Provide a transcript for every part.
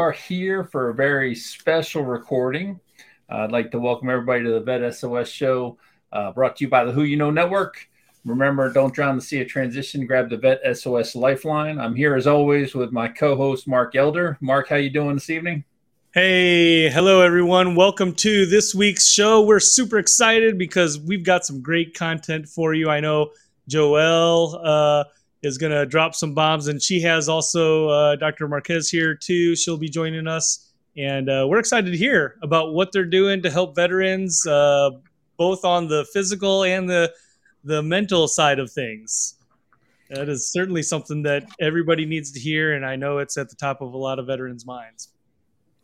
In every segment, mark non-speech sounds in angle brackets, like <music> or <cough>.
are here for a very special recording. Uh, I'd like to welcome everybody to the Vet SOS show, uh, brought to you by the Who You Know Network. Remember, don't drown the sea of transition. Grab the Vet SOS Lifeline. I'm here as always with my co-host Mark Elder. Mark, how you doing this evening? Hey, hello everyone. Welcome to this week's show. We're super excited because we've got some great content for you. I know Joelle uh, is going to drop some bombs, and she has also uh, Dr. Marquez here too. She'll be joining us, and uh, we're excited to hear about what they're doing to help veterans, uh, both on the physical and the the mental side of things. That is certainly something that everybody needs to hear, and I know it's at the top of a lot of veterans' minds.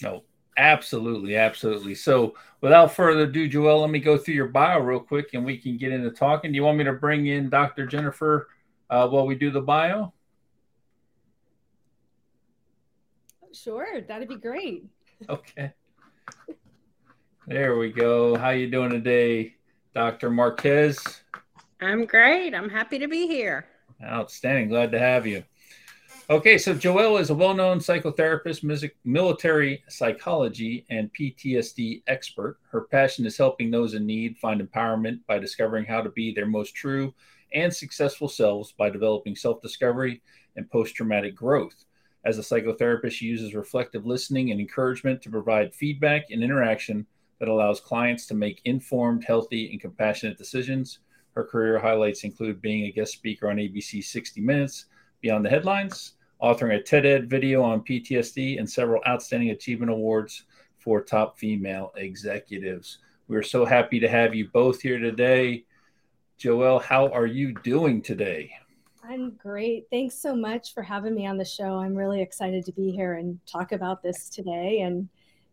No, absolutely, absolutely. So, without further ado, Joel, let me go through your bio real quick, and we can get into talking. Do you want me to bring in Dr. Jennifer uh, while we do the bio? Sure, that'd be great. Okay. There we go. How you doing today, Dr. Marquez? I'm great. I'm happy to be here. Outstanding. Glad to have you. Okay, so Joelle is a well known psychotherapist, military psychology, and PTSD expert. Her passion is helping those in need find empowerment by discovering how to be their most true and successful selves by developing self discovery and post traumatic growth. As a psychotherapist, she uses reflective listening and encouragement to provide feedback and interaction that allows clients to make informed, healthy, and compassionate decisions. Her career highlights include being a guest speaker on ABC 60 Minutes, Beyond the Headlines, authoring a TED Ed video on PTSD, and several outstanding achievement awards for top female executives. We're so happy to have you both here today. Joelle, how are you doing today? I'm great. Thanks so much for having me on the show. I'm really excited to be here and talk about this today and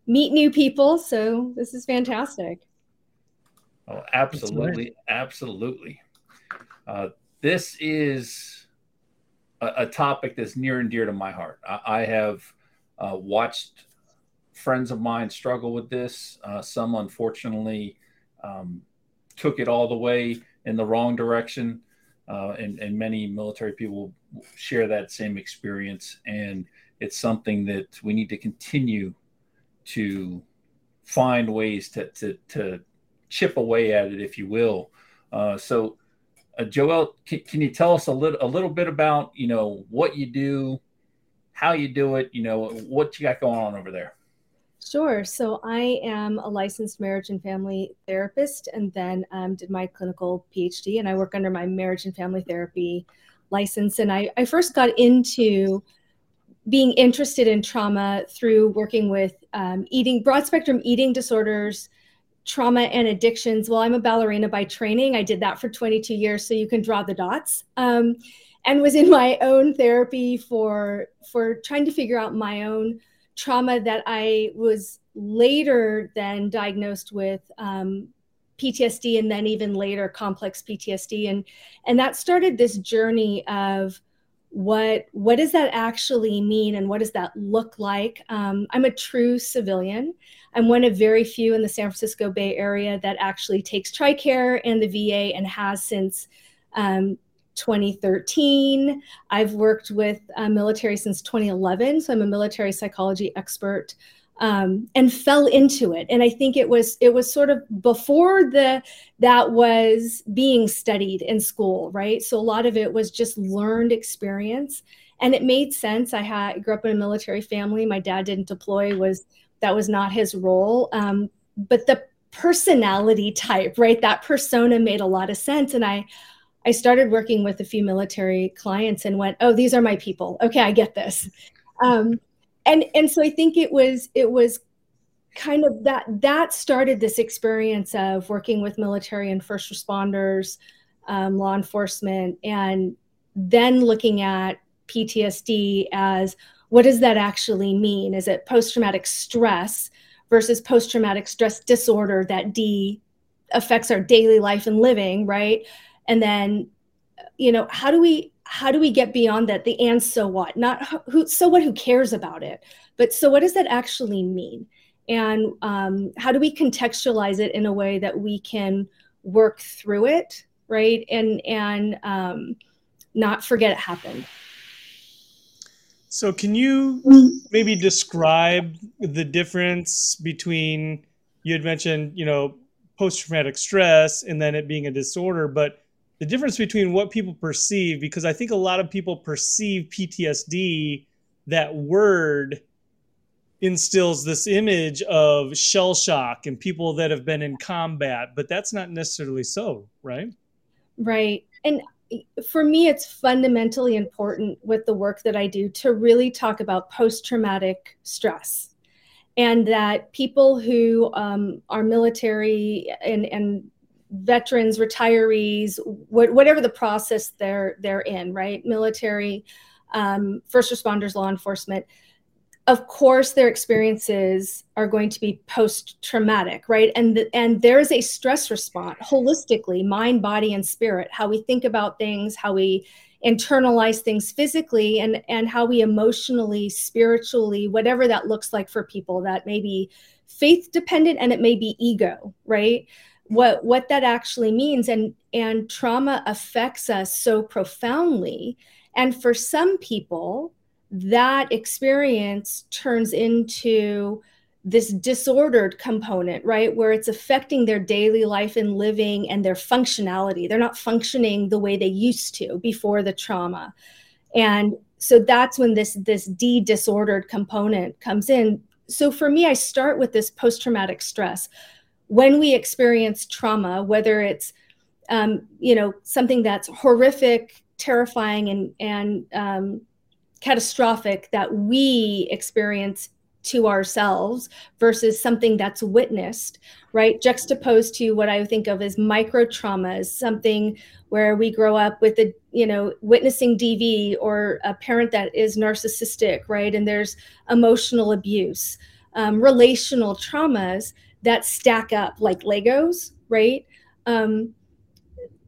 meet new people. So, this is fantastic. Oh, absolutely. Absolutely. Uh, this is a, a, topic that's near and dear to my heart. I, I have uh, watched friends of mine struggle with this. Uh, some, unfortunately, um, took it all the way in the wrong direction. Uh, and, and many military people share that same experience. And it's something that we need to continue to find ways to, to, to chip away at it, if you will. Uh, so, uh, Joel, can, can, you tell us a little a little bit about you know what you do, how you do it, you know what you got going on over there? Sure. So I am a licensed marriage and family therapist, and then um, did my clinical PhD, and I work under my marriage and family therapy license. And I, I first got into being interested in trauma through working with um, eating broad spectrum eating disorders trauma and addictions. Well, I'm a ballerina by training. I did that for 22 years, so you can draw the dots. Um, and was in my own therapy for for trying to figure out my own trauma that I was later then diagnosed with um, PTSD and then even later complex PTSD and and that started this journey of what what does that actually mean and what does that look like? Um, i'm a true civilian. I'm one of very few in the san francisco bay area that actually takes tricare and the va and has since um, 2013 i've worked with uh, military since 2011 so i'm a military psychology expert um, and fell into it. And I think it was it was sort of before the that was being studied in school, right? So a lot of it was just learned experience, and it made sense. I had grew up in a military family. My dad didn't deploy; was that was not his role. Um, but the personality type, right? That persona made a lot of sense, and I. I started working with a few military clients and went, "Oh, these are my people. Okay, I get this." Um, and and so i think it was it was kind of that that started this experience of working with military and first responders um, law enforcement and then looking at ptsd as what does that actually mean is it post-traumatic stress versus post-traumatic stress disorder that d affects our daily life and living right and then you know how do we how do we get beyond that? The and so what not who so what who cares about it but so what does that actually mean? And um, how do we contextualize it in a way that we can work through it right? And and um, not forget it happened. So, can you maybe describe the difference between you had mentioned, you know, post traumatic stress and then it being a disorder, but the difference between what people perceive, because I think a lot of people perceive PTSD, that word instills this image of shell shock and people that have been in combat, but that's not necessarily so, right? Right. And for me, it's fundamentally important with the work that I do to really talk about post traumatic stress. And that people who um, are military and, and veterans, retirees, wh- whatever the process they're they're in, right? Military, um, first responders, law enforcement, of course their experiences are going to be post traumatic right? And and there's a stress response holistically mind body and spirit how we think about things how we internalize things physically and and how we emotionally spiritually whatever that looks like for people that may be faith dependent and it may be ego right what what that actually means and and trauma affects us so profoundly and for some people that experience turns into this disordered component, right? Where it's affecting their daily life and living and their functionality. They're not functioning the way they used to before the trauma. And so that's when this this D disordered component comes in. So for me, I start with this post traumatic stress. When we experience trauma, whether it's um, you know something that's horrific, terrifying, and and um, catastrophic that we experience to ourselves versus something that's witnessed, right? Juxtaposed to what I think of as micro traumas, something where we grow up with a, you know, witnessing DV or a parent that is narcissistic, right? And there's emotional abuse, um, relational traumas that stack up like Legos, right? Um,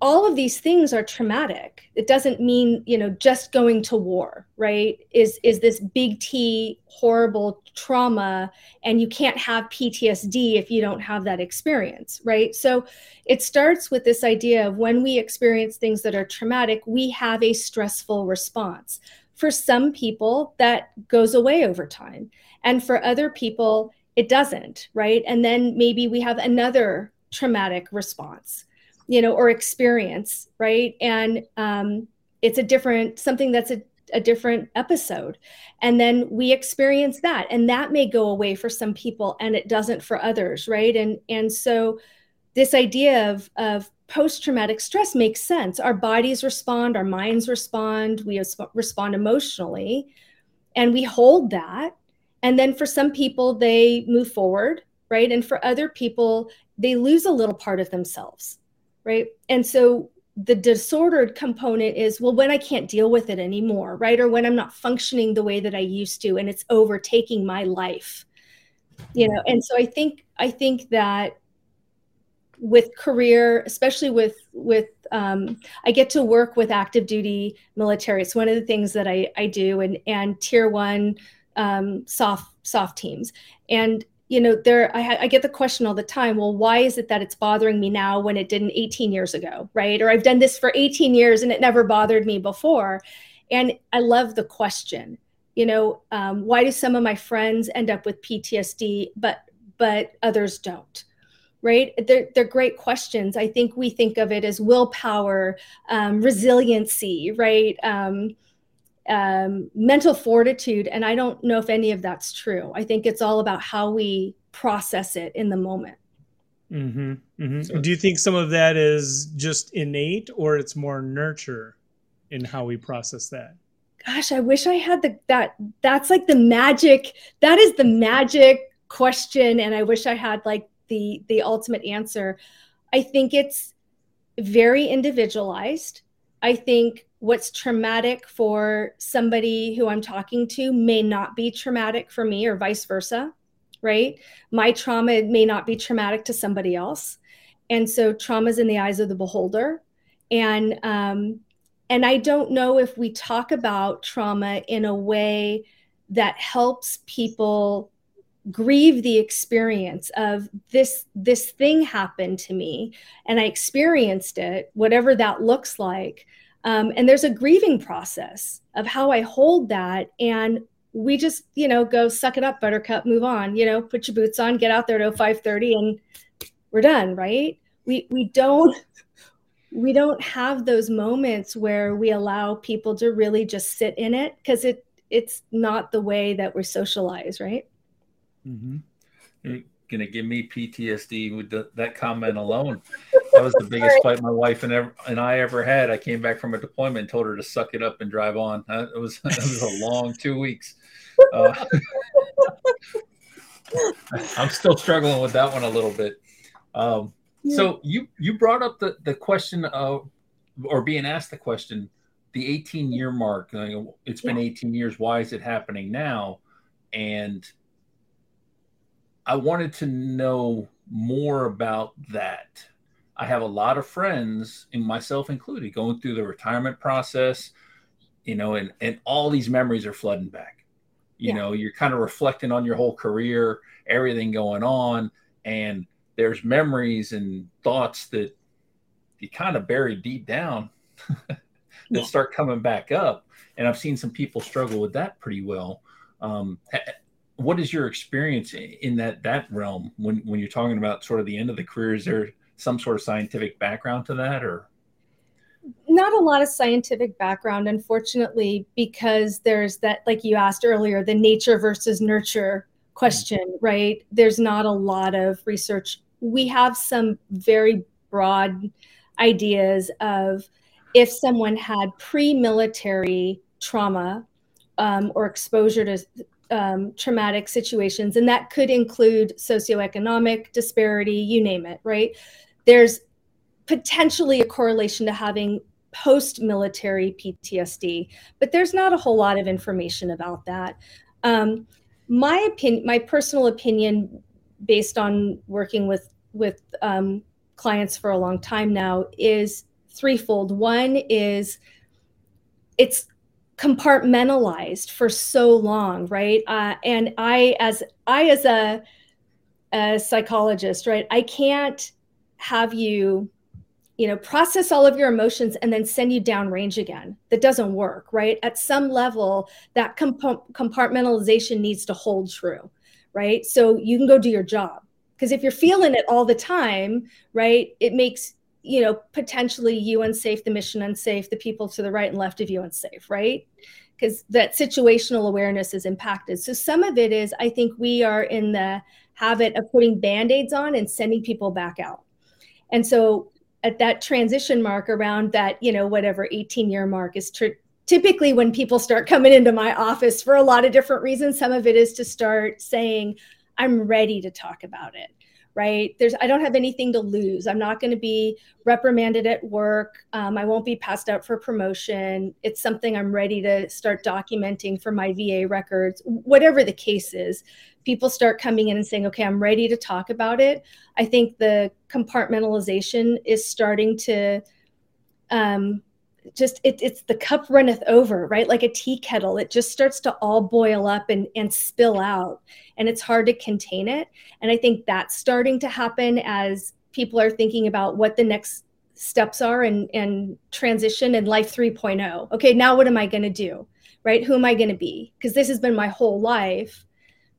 all of these things are traumatic. It doesn't mean you know just going to war right is is this big t horrible trauma and you can't have ptsd if you don't have that experience right? So it starts with this idea of when we experience things that are traumatic we have a stressful response. For some people that goes away over time. And for other people it doesn't right and then maybe we have another traumatic response you know, or experience, right? And um, it's a different something that's a, a different episode. And then we experience that, and that may go away for some people, and it doesn't for others, right? And and so this idea of of post traumatic stress makes sense. Our bodies respond, our minds respond, we respond emotionally, and we hold that. And then for some people, they move forward, right? And for other people, they lose a little part of themselves right? And so the disordered component is well when i can't deal with it anymore right or when i'm not functioning the way that i used to and it's overtaking my life you know and so i think i think that with career especially with with um, i get to work with active duty military it's one of the things that i i do and and tier one um, SOF SOF teams. And you know there I, I, get the question all the time well why is it that it's bothering me now when it didn't 18 years ago right? Or i've done this for 18 years and it never bothered me before. And i love the question you know um, why do some of my friends end up with ptsd but but others don't right? They're, they're great questions. I think we think of it as willpower um, resiliency right? Um, um, mental fortitude. And I don't know if any of that's true. I think it's all about how we process it in the moment. Mm-hmm, mm-hmm. So, Do you think some of that is just innate or it's more nurture in how we process that? Gosh, I wish I had the that that's like the magic that is the magic question and I wish I had like the the ultimate answer. I think it's very individualized. I think what's traumatic for somebody who I'm talking to may not be traumatic for me, or vice versa, right? My trauma may not be traumatic to somebody else. And so trauma is in the eyes of the beholder. And um, and I don't know if we talk about trauma in a way that helps people grieve the experience of this this thing happened to me and I experienced it, whatever that looks like Um, and there's a grieving process of how I hold that. And we just, you know, go suck it up, buttercup, move on, you know, put your boots on, get out there at 530 and we're done, right? We we don't we don't have those moments where we allow people to really just sit in it because it it's not the way that we're socialized, right? Mm-hmm. You're gonna give me PTSD with the, that comment alone. That was the <laughs> biggest fight my wife and, ever, and I ever had. I came back from a deployment and told her to suck it up and drive on. It was <laughs> it was a long two weeks. Uh, <laughs> I'm still struggling with that one a little bit. Um, so you you brought up the the question of or being asked the question the 18 year mark it's been 18 years why is it happening now and i wanted to know more about that i have a lot of friends and myself included going through the retirement process you know and and all these memories are flooding back you yeah. know you're kind of reflecting on your whole career everything going on and there's memories and thoughts that you kind of bury deep down <laughs> that yeah. start coming back up. And I've seen some people struggle with that pretty well. Um, what is your experience in that that realm when when you're talking about sort of the end of the career? Is there some sort of scientific background to that, or not a lot of scientific background, unfortunately, because there's that, like you asked earlier, the nature versus nurture question, mm-hmm. right? There's not a lot of research we have some very broad ideas of if someone had pre-military trauma um, or exposure to um, traumatic situations, and that could include socioeconomic disparity, you name it, right? There's potentially a correlation to having post military PTSD, but there's not a whole lot of information about that. Um, my opinion, my personal opinion, based on working with with um, clients for a long time now is threefold. One is it's compartmentalized for so long, right? Uh, and I, as I as a, a psychologist, right, I can't have you you know process all of your emotions and then send you downrange again. That doesn't work right? At some level that comp- compartmentalization needs to hold true right? So you can go do your job. Because if you're feeling it all the time right it makes you know potentially you unsafe the mission unsafe the people to the right and left of you unsafe right? Because that situational awareness is impacted. So some of it is i think we are in the habit of putting band-aids on and sending people back out. And so at that transition mark around that you know whatever 18 year mark is tr- typically when people start coming into my office for a lot of different reasons some of it is to start saying I'm ready to talk about it right? There's i don't have anything to lose. I'm not going to be reprimanded at work. Um, i won't be passed out for promotion. It's something i'm ready to start documenting for my va records. Whatever the case is people start coming in and saying okay i'm ready to talk about it. I think the compartmentalization is starting to um, just it, it's the cup runneth over right? Like a tea kettle it just starts to all boil up and, and spill out and it's hard to contain it. And i think that's starting to happen as people are thinking about what the next steps are and and transition and life 3.0 okay now what am i going to do right? Who am i going to be? Because this has been my whole life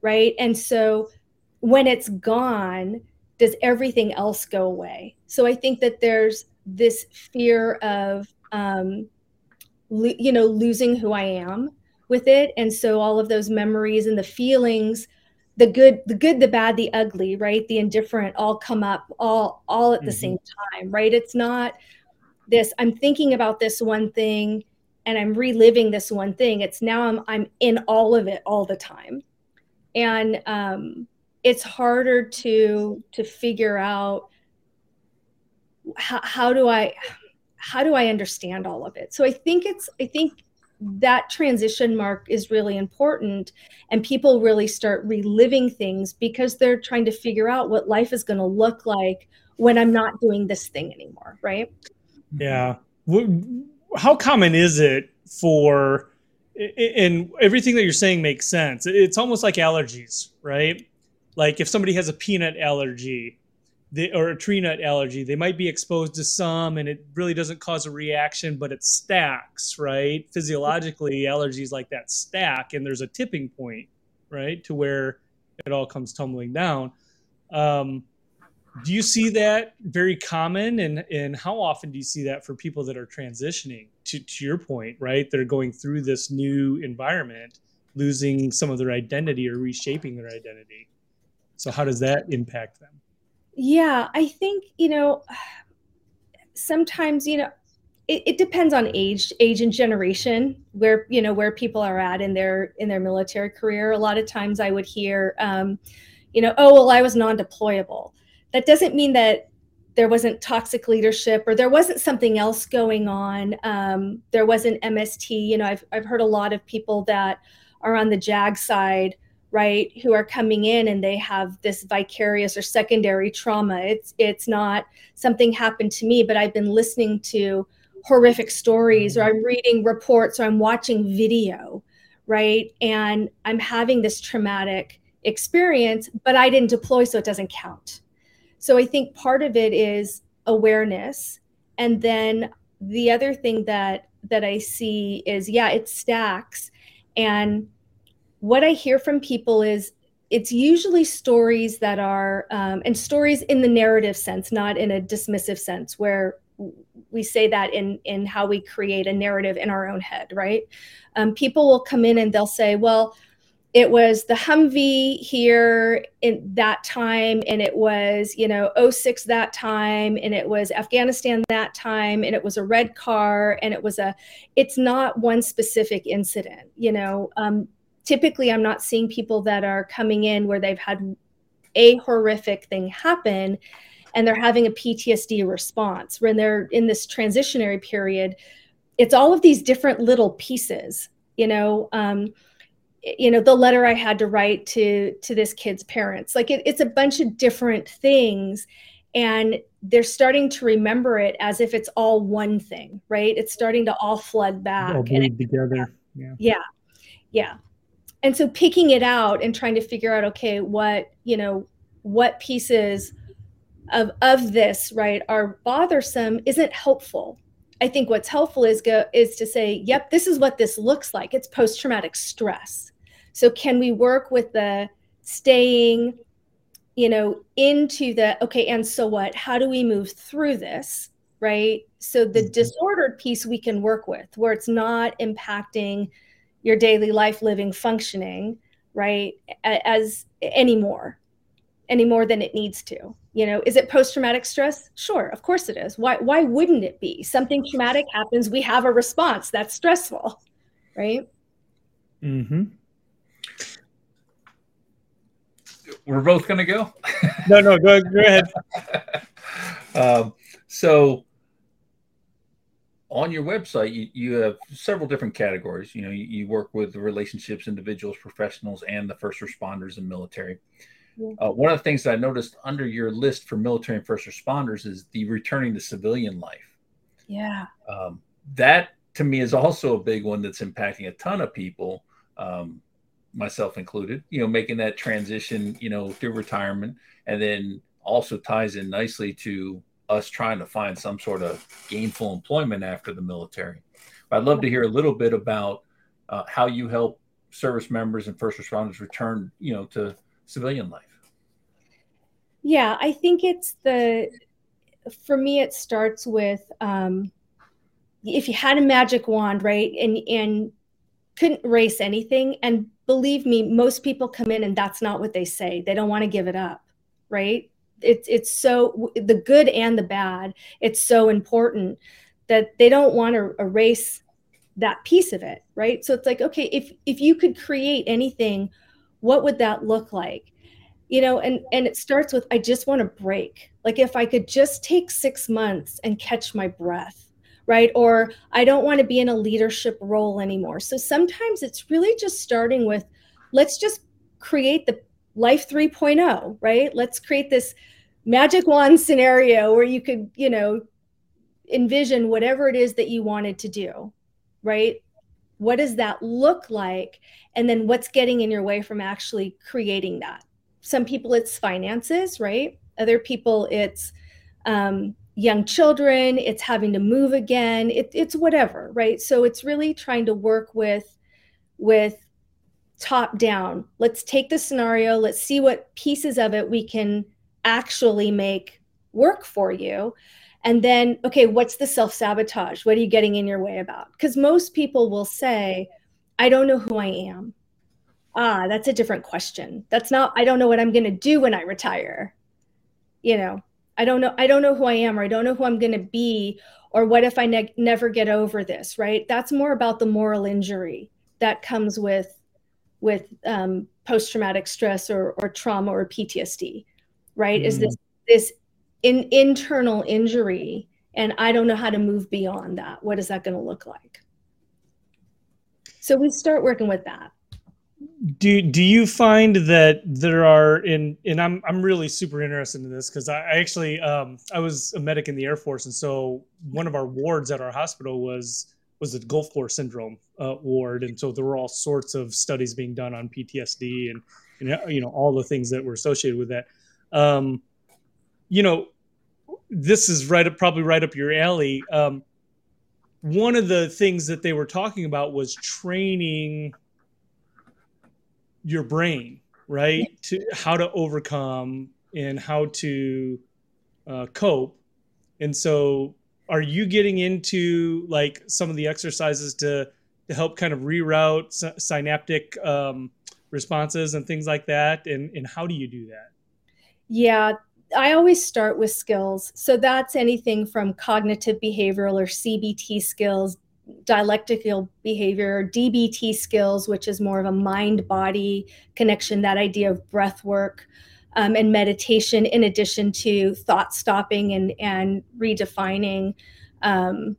right? And so when it's gone does everything else go away? So i think that there's this fear of um, lo- you know, losing who I am with it. And so all of those memories and the feelings, the good, the good, the bad, the ugly, right? The indifferent all come up all all at the mm-hmm. same time, right? It's not this, I'm thinking about this one thing and I'm reliving this one thing. It's now I'm I'm in all of it all the time. And um it's harder to to figure out how, how do I how do I understand all of it? So I think it's, I think that transition mark is really important and people really start reliving things because they're trying to figure out what life is going to look like when I'm not doing this thing anymore, right? Yeah. How common is it for and everything that you're saying makes sense. It's almost like allergies, right? Like if somebody has a peanut allergy, they, or a tree nut allergy. They might be exposed to some and it really doesn't cause a reaction, but it stacks, right? Physiologically, allergies like that stack, and there's a tipping point, right, to where it all comes tumbling down. Um, do you see that very common and and how often do you see that for people that are transitioning to, to your point right they're going through this new environment losing some of their identity or reshaping their identity so how does that impact them yeah, I think, you know, <sighs> sometimes, you know, it, it, depends on age, age and generation, where, you know, where people are at in their in their military career. A lot of times I would hear, um, you know, oh, well, I was non-deployable. That doesn't mean that there wasn't toxic leadership or there wasn't something else going on. Um, there wasn't MST. You know, I've, I've heard a lot of people that are on the JAG side right who are coming in and they have this vicarious or secondary trauma. It's it's not something happened to me but i've been listening to horrific stories or i'm reading reports or i'm watching video right? And i'm having this traumatic experience but i didn't deploy so it doesn't count. So i think part of it is awareness. And then the other thing that that i see is yeah it stacks. And what I hear from people is it's usually stories that are, um, and stories in the narrative sense, not in a dismissive sense, where we say that in in how we create a narrative in our own head, right? Um, people will come in and they'll say, well, it was the Humvee here in that time, and it was, you know, 06 that time, and it was Afghanistan that time, and it was a red car, and it was a, it's not one specific incident, you know. Um, typically i'm not seeing people that are coming in where they've had a horrific thing happen and they're having a ptsd response. When they're in this transitionary period it's all of these different little pieces you know um, you know the letter i had to write to to this kid's parents. Like it, it's a bunch of different things and they're starting to remember it as if it's all one thing right? It's starting to all flood back all bleed together. Yeah. Yeah. Yeah and so picking it out and trying to figure out okay what you know what pieces of of this right are bothersome isn't helpful. I think what's helpful is go is to say yep this is what this looks like. It's post traumatic stress. So can we work with the staying you know into the okay and so what? How do we move through this right? So the mm-hmm. disordered piece we can work with where it's not impacting your daily life living functioning right as anymore any more than it needs to you know? Is it post-traumatic stress? Sure of course it is. Why why wouldn't it be? Something traumatic happens we have a response. That's stressful right? Mm-hmm. We're both going to go? No no go, go ahead. <laughs> Um, so on your website, you, you have several different categories. You know, you, you, work with relationships, individuals, professionals, and the first responders and military. Yeah. Uh, one of the things that I noticed under your list for military and first responders is the returning to civilian life. Yeah. Um, that to me is also a big one that's impacting a ton of people, um, myself included. You know, making that transition, you know, through retirement, and then also ties in nicely to us trying to find some sort of gainful employment after the military. But I'd love to hear a little bit about uh, how you help service members and first responders return, you know, to civilian life. Yeah, I think it's the, for me, it starts with um, if you had a magic wand, right, and and couldn't erase anything, and believe me, most people come in and that's not what they say. They don't want to give it up, right? It's it's so the good and the bad it's so important that they don't want to erase that piece of it right? So it's like okay if if you could create anything what would that look like? You know and and it starts with i just want to break. Like if i could just take 6 months and catch my breath right? Or i don't want to be in a leadership role anymore. So sometimes it's really just starting with let's just create the life 3.0 right? Let's create this magic wand scenario where you could you know envision whatever it is that you wanted to do right? What does that look like? And then what's getting in your way from actually creating that? Some people it's finances right? Other people it's um, young children it's having to move again it, it's whatever right? So it's really trying to work with with top down let's take the scenario let's see what pieces of it we can actually make work for you and then okay what's the self-sabotage what are you getting in your way about because most people will say i don't know who i am ah that's a different question that's not i don't know what i'm going to do when i retire you know I don't know. I don't know who I am, or I don't know who I'm going to be, or what if I ne- never get over this? Right? That's more about the moral injury that comes with with um, post traumatic stress or or trauma or PTSD. Right? Mm. Is this this in, internal injury, and I don't know how to move beyond that. What is that going to look like? So we start working with that do do you find that there are in and I'm I'm really super interested in this because I, I, actually um, I was a medic in the Air Force and so one of our wards at our hospital was was the Gulf War syndrome uh, ward and so there were all sorts of studies being done on PTSD and, and you know all the things that were associated with that. Um, you know, this is right up probably right up your alley. Um, one of the things that they were talking about was training your brain, right? To how to overcome and how to uh, cope. And so, are you getting into like some of the exercises to to help kind of reroute synaptic um, responses and things like that? And and how do you do that? Yeah, I always start with skills. So that's anything from cognitive behavioral or CBT skills, dialectical behavior, DBT skills, which is more of a mind body connection, that idea of breath work um, and meditation, in addition to thought stopping and, and redefining um,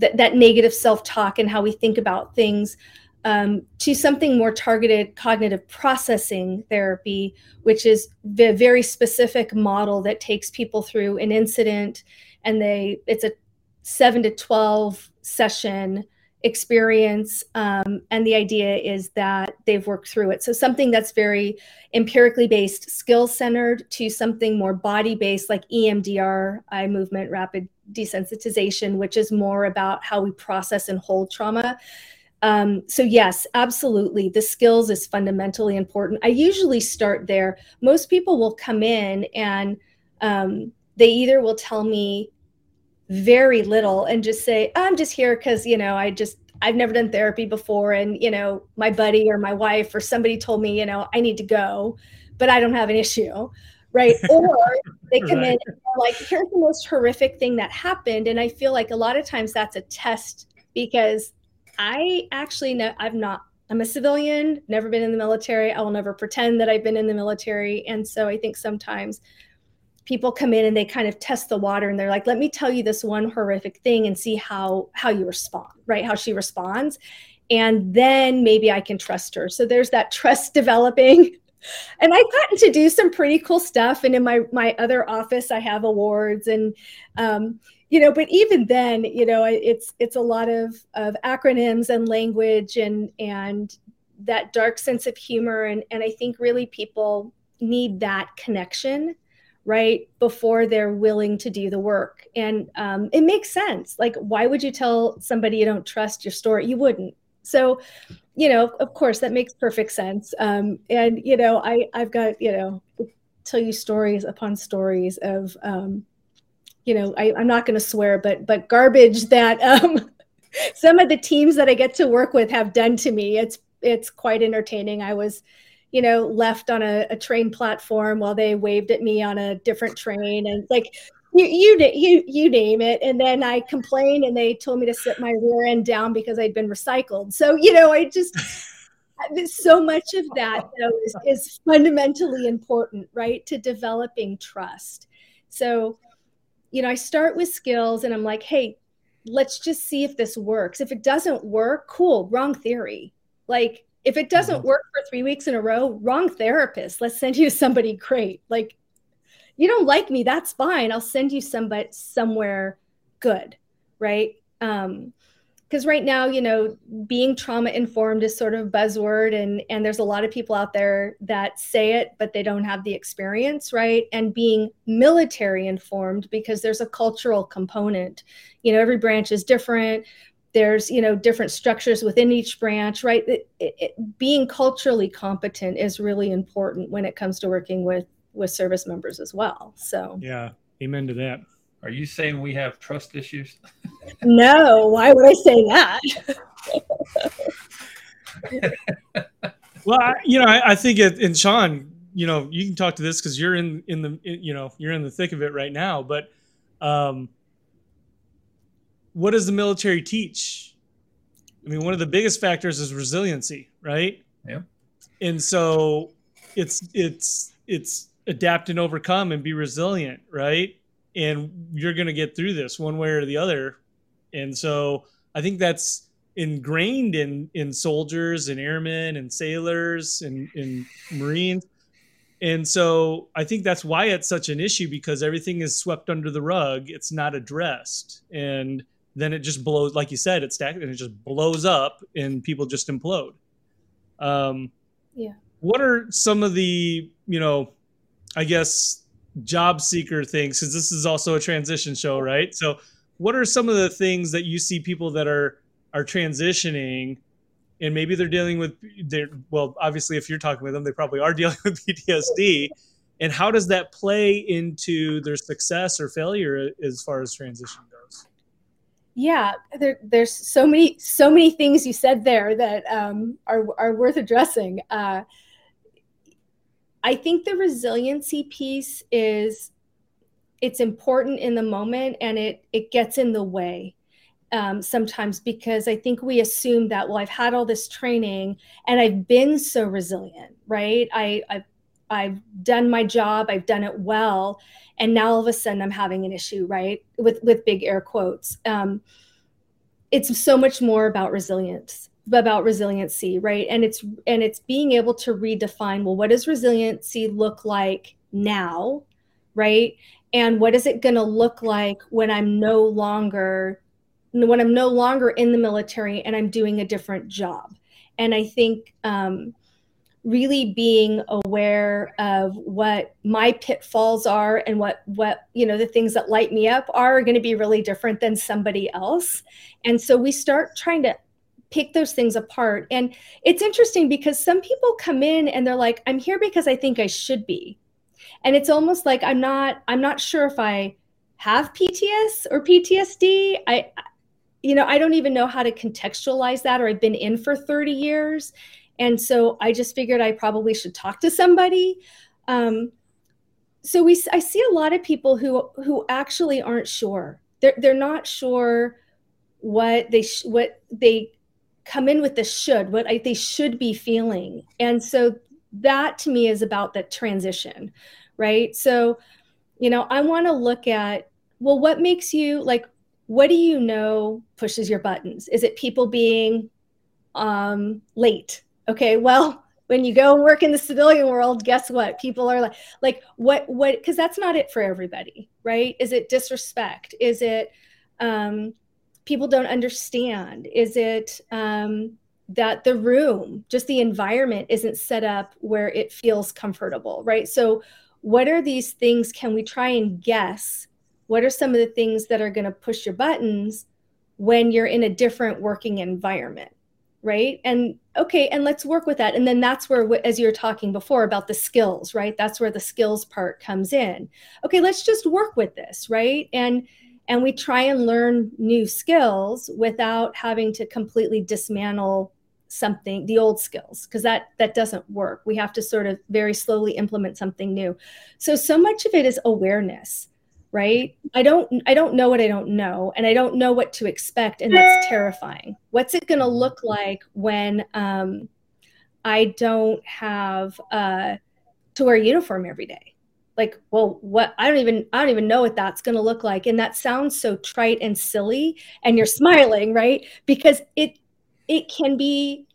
th- that negative self talk and how we think about things. Um, to something more targeted cognitive processing therapy, which is the very specific model that takes people through an incident and they it's a seven to 12 session experience um, and the idea is that they've worked through it. So something that's very empirically based skill centered to something more body based like emdr eye movement rapid desensitization which is more about how we process and hold trauma. Um, so yes absolutely the skills is fundamentally important. I usually start there. Most people will come in and um, they either will tell me very little and just say oh, i'm just here because you know i just i've never done therapy before and you know my buddy or my wife or somebody told me you know i need to go but i don't have an issue right <laughs> or they come right. in like here's the most horrific thing that happened and i feel like a lot of times that's a test because i actually know i've not i'm a civilian never been in the military i will never pretend that i've been in the military and so i think sometimes people come in and they kind of test the water and they're like let me tell you this one horrific thing and see how how you respond right? How she responds. And then maybe i can trust her. So there's that trust <laughs> developing. And i've gotten to do some pretty cool stuff. And in my my other office i have awards and um, you know but even then you know it's it's a lot of of acronyms and language and and that dark sense of humor. And and i think really people need that connection right before they're willing to do the work. And um, it makes sense. Like why would you tell somebody you don't trust your story? You wouldn't. So you know of course that makes perfect sense. Um, and you know i i've got you know tell you stories upon stories of um, you know I, i'm not going to swear but but garbage that um, <laughs> some of the teams that i get to work with have done to me. It's it's quite entertaining. I was you know, left on a, a train platform while they waved at me on a different train, and like you, you you you name it. And then I complained, and they told me to sit my rear end down because I'd been recycled. So you know, I just so much of that though, is, is fundamentally important, right, to developing trust. So, you know, I start with skills, and I'm like, hey, let's just see if this works. If it doesn't work, cool, wrong theory. Like if it doesn't mm-hmm. work for three weeks in a row, wrong therapist. Let's send you <laughs> somebody great. Like, you don't like me, that's fine. I'll send you somebody somewhere good, right? Um, because because right now you know being trauma informed is sort of buzzword and and there's a lot of people out there that say it but they don't have the experience right and being military informed because there's a cultural component you know every branch is different there's you know different structures within each branch right it, it, being culturally competent is really important when it comes to working with with service members as well so yeah amen to that are you saying we have trust issues? <laughs> no, why would I say that? <laughs> well, I, you know, I, I think it, and Sean, you know, you can talk to this because you're in in the you know you're in the thick of it right now. But um, what does the military teach? I mean, one of the biggest factors is resiliency, right? Yeah. And so it's it's it's adapt and overcome and be resilient, right? and you're going to get through this one way or the other. And so I think that's ingrained in in soldiers and airmen and sailors and, and Marines. And so I think that's why it's such an issue because everything is swept under the rug. It's not addressed. And then it just blows, like you said, it stacks and it just blows up and people just implode. Um, yeah. What are some of the, you know, I guess job seeker things because this is also a transition show right so what are some of the things that you see people that are are transitioning and maybe they're dealing with their well obviously if you're talking with them they probably are <laughs> dealing with ptsd and how does that play into their success or failure as far as transition goes yeah there, there's so many so many things you said there that um, are, are worth addressing. Uh, I think the resiliency piece is it's important in the moment and it it gets in the way um, sometimes because I think we assume that well I've had all this training and I've been so resilient right? I I've, I've done my job I've done it well and now all of a sudden I'm having an issue right? With with big air quotes. Um, it's so much more about resilience about resiliency right? And it's and it's being able to redefine well what does resiliency look like now right? And what is it going to look like when i'm no longer when i'm no longer in the military and i'm doing a different job? And i think um, really being aware of what my pitfalls are and what what you know the things that light me up are going to be really different than somebody else and so we start trying to pick those things apart. And it's interesting because some people come in and they're like, I'm here because I think I should be. And it's almost like I'm not, I'm not sure if I have PTS or PTSD. I, you know, I don't even know how to contextualize that, or I've been in for 30 years. And so I just figured I probably should talk to somebody. Um, so we, I see a lot of people who, who actually aren't sure. They're, they're not sure what they, sh- what they come in with the should, what I, they should be feeling. And so that to me is about the transition, right? So, you know, I want to look at, well, what makes you like, what do you know pushes your buttons? Is it people being um, late? Okay, well, when you go and work in the civilian world, guess what? People are like, like what, what, because that's not it for everybody, right? Is it disrespect? Is it, um, people don't understand? Is it um, that the room, just the environment, isn't set up where it feels comfortable, right? So, what are these things? Can we try and guess? What are some of the things that are going to push your buttons when you're in a different working environment? Right? And okay and let's work with that. And then that's where as you were talking before about the skills right? That's where the skills part comes in. Okay let's just work with this right? And and we try and learn new skills without having to completely dismantle something the old skills because that that doesn't work. We have to sort of very slowly implement something new. So so much of it is awareness right? I don't i don't know what i don't know and i don't know what to expect and that's terrifying. What's it going to look like when um, i don't have uh, to wear a uniform every day? Like well what i don't even i don't even know what that's going to look like and that sounds so trite and silly and you're smiling right? Because it it can be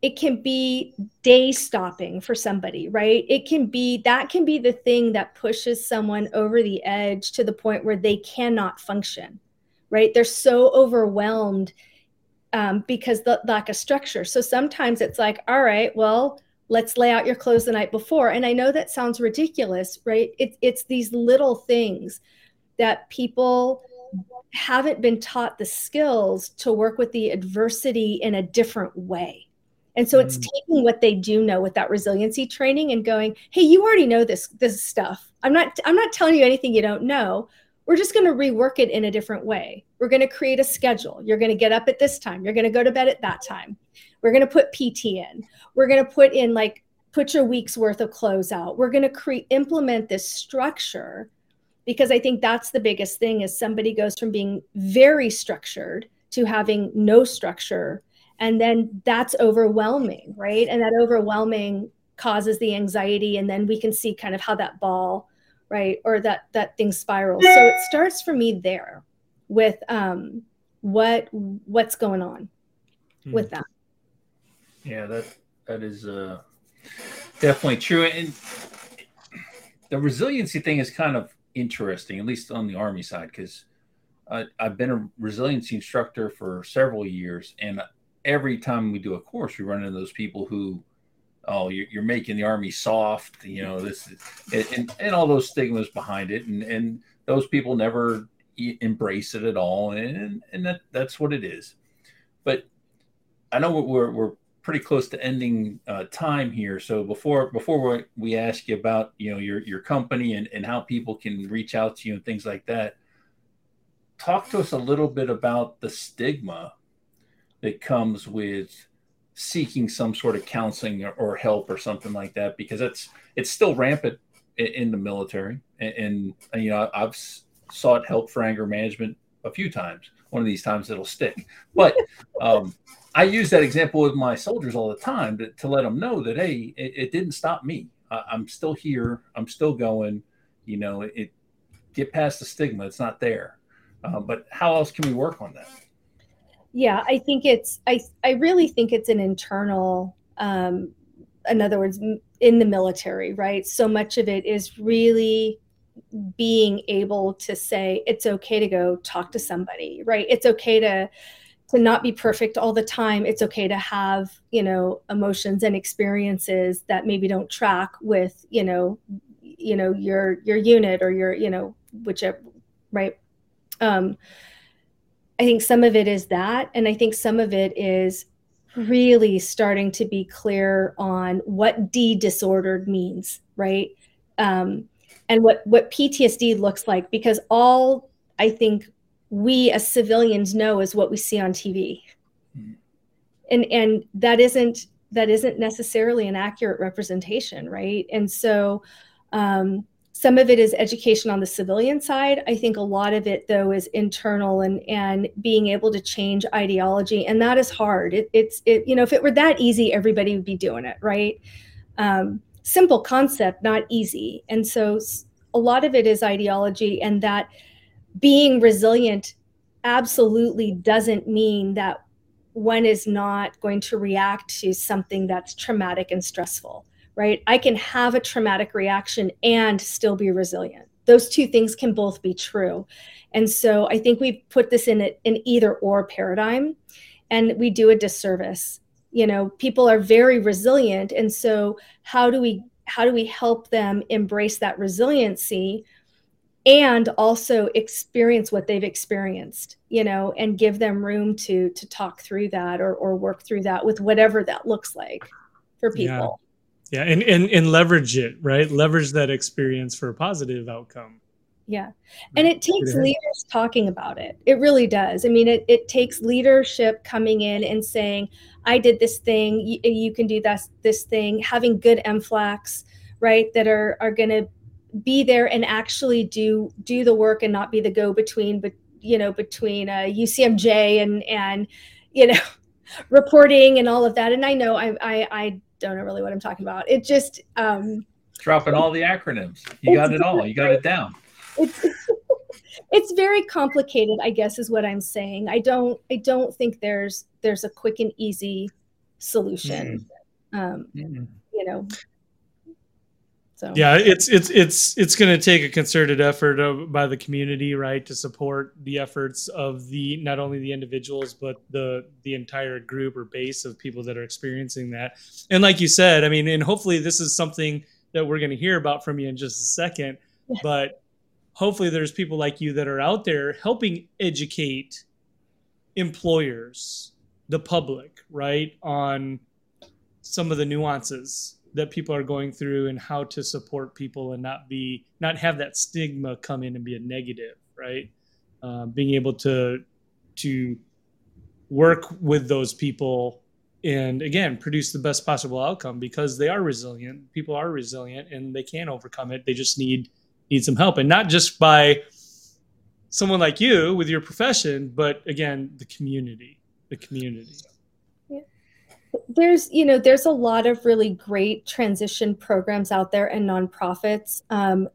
it can be day stopping for somebody right it can be that can be the thing that pushes someone over the edge to the point where they cannot function right they're so overwhelmed um, because the lack of structure. So sometimes it's like, all right, well, let's lay out your clothes the night before. And I know that sounds ridiculous, right? It, it's these little things that people haven't been taught the skills to work with the adversity in a different way. And so it's mm. taking what they do know with that resiliency training and going, "Hey, you already know this this stuff. I'm not I'm not telling you anything you don't know. We're just going to rework it in a different way. We're going to create a schedule. You're going to get up at this time. You're going to go to bed at that time. We're going to put PT in. We're going to put in like put your week's worth of clothes out. We're going to create implement this structure because I think that's the biggest thing is somebody goes from being very structured to having no structure and then that's overwhelming, right? And that overwhelming causes the anxiety and then we can see kind of how that ball right or that that thing spirals so it starts for me there with um what what's going on hmm. with that yeah that that is uh definitely true and the resiliency thing is kind of interesting, at least on the Army side, because I've been a resiliency instructor for several years, and every time we do a course, we run into those people who, oh, you're, making the Army soft, you know, this is, and, and all those stigmas behind it, and and those people never embrace it at all, and and that that's what it is. But I know we're we're pretty close to ending uh, time here. So before before we ask you about you know your your company and, and how people can reach out to you and things like that, talk to us a little bit about the stigma that comes with seeking some sort of counseling or, or help or something like that because it's it's still rampant in, in the military and, and, you know I've sought help for anger management a few times. One of these times it'll stick, but um, I use that example with my soldiers all the time to, to let them know that hey, it, it didn't stop me. I, am still here. I'm still going. You know, it, get past the stigma. It's not there. Uh, but how else can we work on that? Yeah, I think it's. I I really think it's an internal. Um, in other words, in the military, right? So much of it is really being able to say it's okay to go talk to somebody, right? It's okay to to not be perfect all the time it's okay to have you know emotions and experiences that maybe don't track with you know you know your your unit or your you know whichever right um i think some of it is that and i think some of it is really starting to be clear on what d disordered means right um and what what ptsd looks like because all i think we as civilians know is what we see on TV. Mm-hmm. And and that isn't that isn't necessarily an accurate representation, right? And so um, some of it is education on the civilian side. I think a lot of it though is internal and and being able to change ideology, and that is hard. It, it's it you know if it were that easy, everybody would be doing it, right? Um, simple concept, not easy. And so a lot of it is ideology, and that being resilient absolutely doesn't mean that one is not going to react to something that's traumatic and stressful, right? I can have a traumatic reaction and still be resilient. Those two things can both be true. And so I think we put this in an either or paradigm and we do a disservice. You know, people are very resilient. And so how do we how do we help them embrace that resiliency and also experience what they've experienced you know and give them room to to talk through that or or work through that with whatever that looks like for people yeah. And, and and leverage it right? Leverage that experience for a positive outcome. Yeah and it takes leaders talking about it. It really does. I mean it, it takes leadership coming in and saying i did this thing you, you can do this this thing having good MFLCs right that are are going to be there and actually do do the work and not be the go between but you know between uh, UCMJ and and you know <laughs> reporting and all of that. And I know I, I I don't know really what I'm talking about. It just um dropping all the acronyms. You got it all. You got it down. It's, <laughs> it's very complicated I guess is what I'm saying. I don't I don't think there's there's a quick and easy solution. Mm. um mm. you know So yeah, it's it's it's it's going to take a concerted effort of, by the community, right, to support the efforts of the not only the individuals but the the entire group or base of people that are experiencing that. And like you said, I mean, and hopefully this is something that we're going to hear about from you in just a second. Yeah. But hopefully there's people like you that are out there helping educate employers, the public, right, on some of the nuances that people are going through and how to support people and not be not have that stigma come in and be a negative right? Uh, being able to to work with those people and again produce the best possible outcome because they are resilient. People are resilient and they can overcome it. They just need need some help. And not just by someone like you with your profession but again the community the community there's you know there's a lot of really great transition programs out there and nonprofits. Um,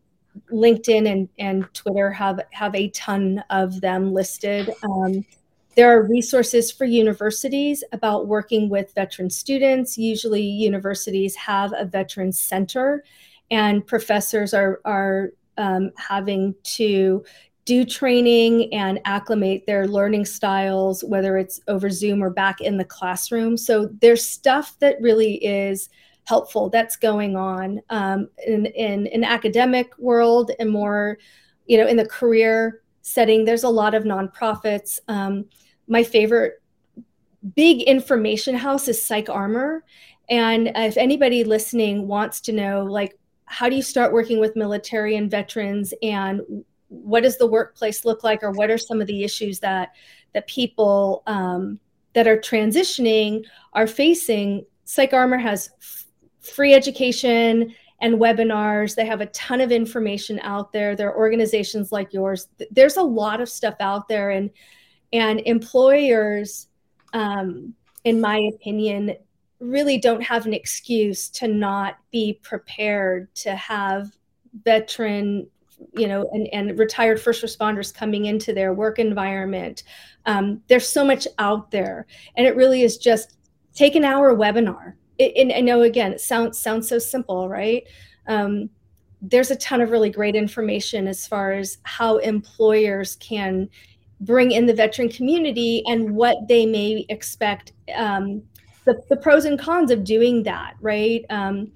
linkedin and, and twitter have have a ton of them listed. Um, there are resources for universities about working with veteran students. Usually universities have a veteran center and professors are are um, having to do training and acclimate their learning styles, whether it's over Zoom or back in the classroom. So there's stuff that really is helpful that's going on um, in, in an academic world and more, you know, in the career setting. There's a lot of nonprofits. Um, my favorite big information house is PsychArmor. And if anybody listening wants to know, like, how do you start working with military and veterans and what does the workplace look like or what are some of the issues that that people um, that are transitioning are facing? PsychArmor has f- free education and webinars. They have a ton of information out there. There are organizations like yours. There's a lot of stuff out there and and employers um, in my opinion really don't have an excuse to not be prepared to have veteran you know, and, and retired first responders coming into their work environment. Um, there's so much out there, and it really is just take an hour webinar. It, and I know again, it sounds sounds so simple, right? Um, there's a ton of really great information as far as how employers can bring in the veteran community and what they may expect um, the, the pros and cons of doing that right um,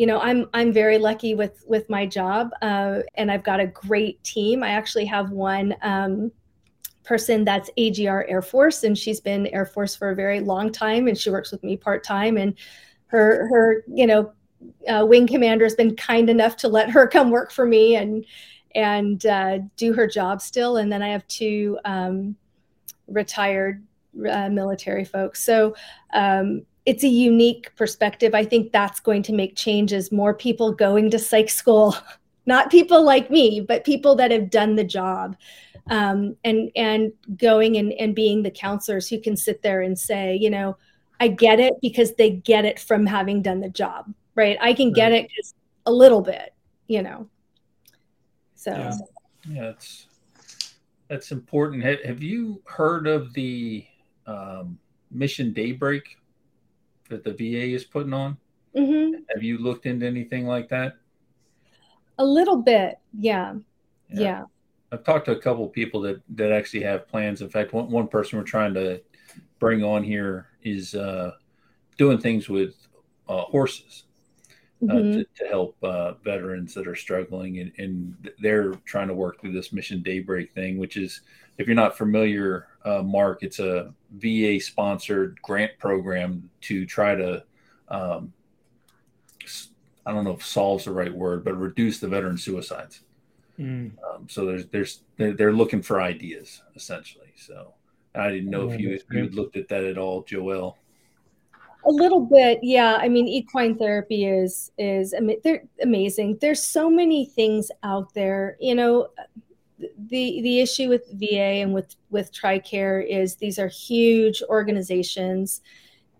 you know i'm i'm very lucky with with my job uh, and i've got a great team. I actually have one um, person that's agr air force and she's been air force for a very long time and she works with me part-time and her her you know uh, wing commander has been kind enough to let her <laughs> come work for me and and uh, do her job still and then i have two um, retired uh, military folks. So um, it's a unique perspective. I think that's going to make changes. More people going to psych school, <laughs> not people like me, but people that have done the job, um, and and going and and being the counselors who can sit there and say, you know, I get it because they get it from having done the job, right? I can get it just a little bit, you know. So yeah, yeah that's that's important. Have, have you heard of the um, Mission Daybreak that the VA is putting on? Mm-hmm. Have you looked into anything like that? A little bit, yeah. yeah. yeah. I've talked to a couple of people that that actually have plans. In fact, one, one person we're trying to bring on here is uh, doing things with uh, horses uh, mm-hmm. to, to, help uh, veterans that are struggling, and, and, they're trying to work through this Mission Daybreak thing, which is, if you're not familiar, uh, Mark, it's a VA sponsored grant program to try to, um, I don't know if solves the right word, but reduce the veteran suicides. Mm. Um, so there's there's they're, they're, looking for ideas essentially. So I didn't know if you you looked at that at all, Joelle. A little bit, yeah. I mean, equine therapy is is they're amazing. There's so many things out there. You know, the the issue with VA and with with TRICARE is these are huge organizations,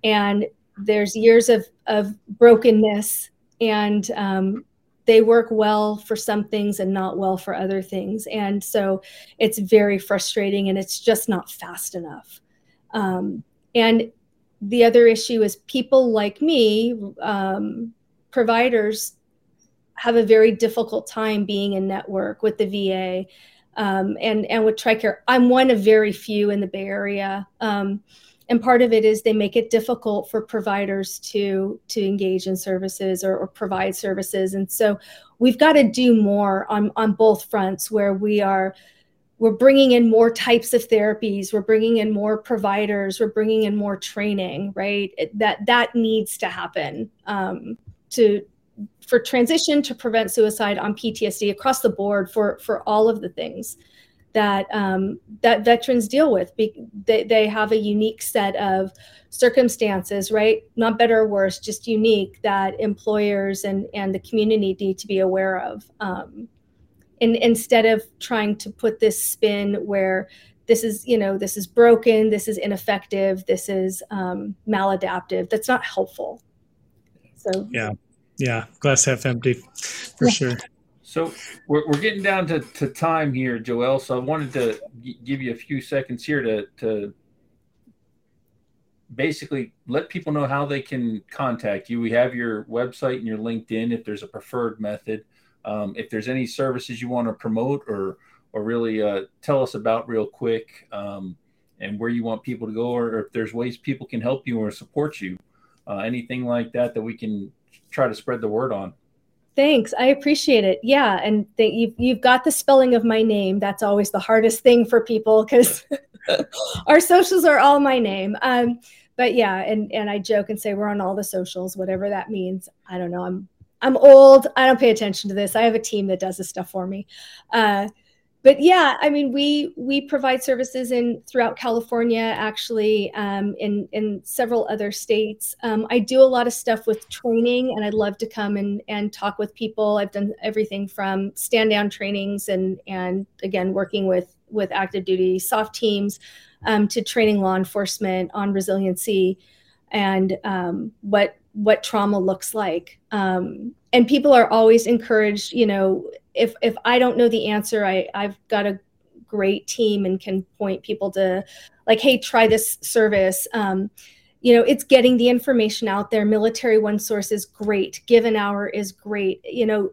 and there's years of of brokenness, and um, they work well for some things and not well for other things, and so it's very frustrating, and it's just not fast enough. Um, and the other issue is people like me, um, providers have a very difficult time being in network with the VA um, and and with TRICARE. I'm one of very few in the Bay Area. Um, and part of it is they make it difficult for providers to to engage in services or, or provide services and so we've got to do more on on both fronts where we are we're bringing in more types of therapies we're bringing in more providers we're bringing in more training right that that needs to happen um, to for transition to prevent suicide on ptsd across the board for for all of the things that um, that veterans deal with. Be- they, they have a unique set of circumstances, right? Not better or worse, just unique that employers and and the community need to be aware of. Um, and instead of trying to put this spin where this is you know this is broken, this is ineffective, this is um, maladaptive, that's not helpful. So yeah, yeah, glass half empty for yeah. sure. So we're, we're getting down to, to time here, Joelle. So I wanted to g- give you a few seconds here to, to basically let people know how they can contact you. We have your website and your LinkedIn if there's a preferred method. Um, if there's any services you want to promote or or really uh, tell us about real quick um, and where you want people to go or, if there's ways people can help you or support you, uh, anything like that that we can try to spread the word on. Thanks. I appreciate it. Yeah. And th- you've, you've got the spelling of my name. That's always the hardest thing for people because <laughs> our socials are all my name. Um, but yeah, and, and I joke and say we're on all the socials, whatever that means. I don't know. I'm, I'm old. I don't pay attention to this. I have a team that does this stuff for me. Uh, but yeah, I mean, we we provide services in throughout California, actually, um, in in several other states. Um, I do a lot of stuff with training, and I'd love to come and and talk with people. I've done everything from stand down trainings and and again working with with active duty SOF teams um, to training law enforcement on resiliency and um, what what trauma looks like. Um, and people are always encouraged, you know, if if I don't know the answer, I I've got a great team and can point people to like, hey, try this service. Um, you know, it's getting the information out there. Military One Source is great. Give an Hour is great. You know,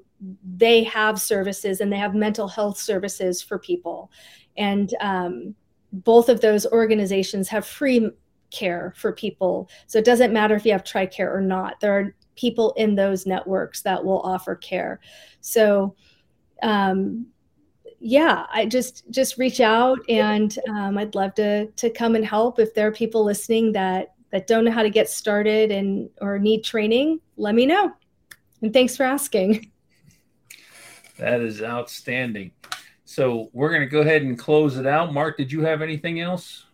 they have services and they have mental health services for people, and um, both of those organizations have free care for people. So it doesn't matter if you have TRICARE or not. There are people in those networks that will offer care. So um, yeah, I just just reach out and um, I'd love to to come and help if there are people listening that that don't know how to get started and or need training. Let me know. And thanks for asking. <laughs> That is outstanding. So we're going to go ahead and close it out. Mark, did you have anything else?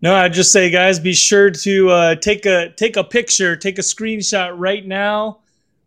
No, I'd just say, guys, be sure to uh, take a take a picture, take a screenshot right now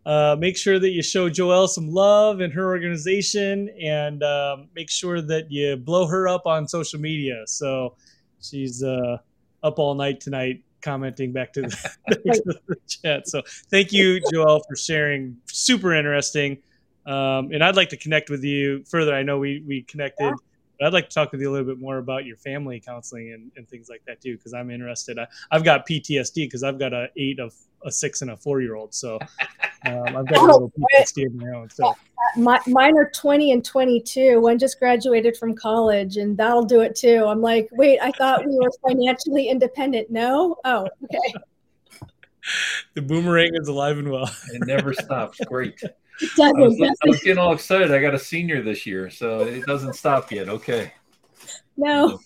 uh, make sure that you show Joelle some love and her organization, and um, make sure that you blow her up on social media. So she's uh, up all night tonight commenting back to the, <laughs> to the, chat. So thank you, Joelle, for sharing. Super interesting. Um, and I'd like to connect with you further. I know we we connected. Yeah. But I'd like to talk with you a little bit more about your family counseling and, and things like that too, because I'm interested. I, have got PTSD because I've got a eight of a six and a four year old. So <laughs> um, I've got a little PTSD of my own. So my, mine are 20 and 22. One just graduated from college, and that'll do it too. I'm like, wait, I thought we were financially independent. No? Oh, okay. <laughs> the boomerang is alive and well. it never stops. Great. It doesn't, I, was, I was getting all excited. I got a senior this year, so it doesn't stop yet. Okay. No.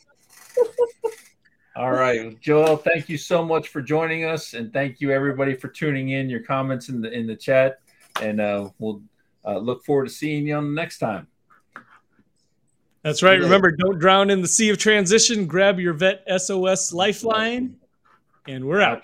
All right, Joelle. Thank you so much for joining us, and thank you everybody for tuning in. Your comments in the in the chat, and uh, we'll uh, look forward to seeing you on the next time. That's right. Remember, don't drown in the sea of transition. Grab your vet SOS lifeline, and we're out.